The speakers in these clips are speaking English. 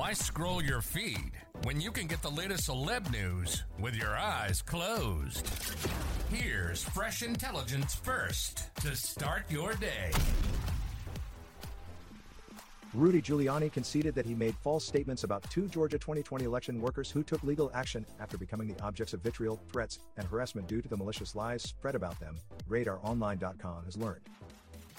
Why scroll your feed when you can get the latest celeb news with your eyes closed? Here's fresh intelligence first to start your day. Rudy Giuliani conceded that he made false statements about two Georgia 2020 election workers who took legal action after becoming the objects of vitriol, threats, and harassment due to the malicious lies spread about them, RadarOnline.com has learned.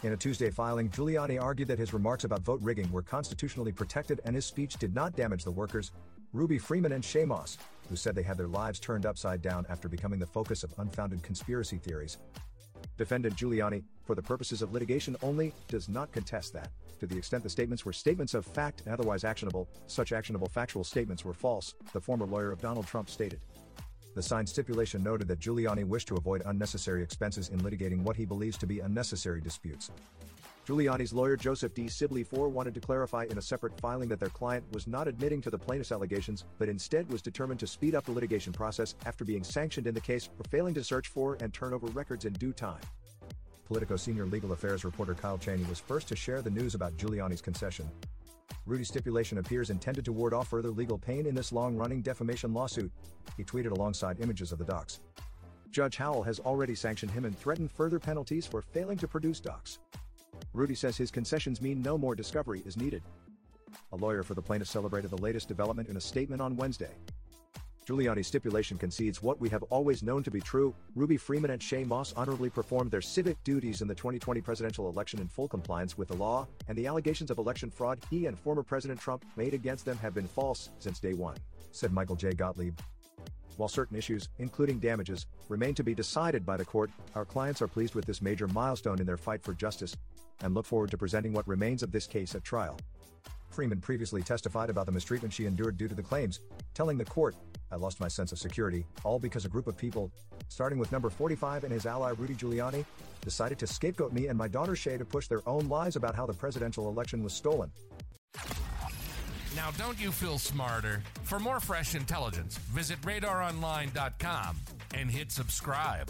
In a Tuesday filing, Giuliani argued that his remarks about vote rigging were constitutionally protected and his speech did not damage the workers, Ruby Freeman and Shaye Moss, who said they had their lives turned upside down after becoming the focus of unfounded conspiracy theories. Defendant Giuliani, for the purposes of litigation only, does not contest that. To the extent the statements were statements of fact and otherwise actionable, such actionable factual statements were false, the former lawyer of Donald Trump stated. The signed stipulation noted that Giuliani wished to avoid unnecessary expenses in litigating what he believes to be unnecessary disputes. Giuliani's lawyer Joseph D. Sibley IV wanted to clarify in a separate filing that their client was not admitting to the plaintiff's allegations, but instead was determined to speed up the litigation process after being sanctioned in the case for failing to search for and turn over records in due time. Politico senior legal affairs reporter Kyle Cheney was first to share the news about Giuliani's concession. Rudy's stipulation appears intended to ward off further legal pain in this long running defamation lawsuit, he tweeted alongside images of the docs. Judge Howell has already sanctioned him and threatened further penalties for failing to produce docs. Rudy says his concessions mean no more discovery is needed. A lawyer for the plaintiff celebrated the latest development in a statement on Wednesday. Giuliani's stipulation concedes what we have always known to be true. Ruby Freeman and Shaye Moss honorably performed their civic duties in the 2020 presidential election in full compliance with the law, and the allegations of election fraud he and former President Trump made against them have been false since day one, said Michael J. Gottlieb. While certain issues, including damages, remain to be decided by the court, our clients are pleased with this major milestone in their fight for justice and look forward to presenting what remains of this case at trial. Freeman previously testified about the mistreatment she endured due to the claims, telling the court, I lost my sense of security, all because a group of people, starting with number 45 and his ally Rudy Giuliani, decided to scapegoat me and my daughter Shaye to push their own lies about how the presidential election was stolen. Now, don't you feel smarter? For more fresh intelligence, visit radaronline.com and hit subscribe.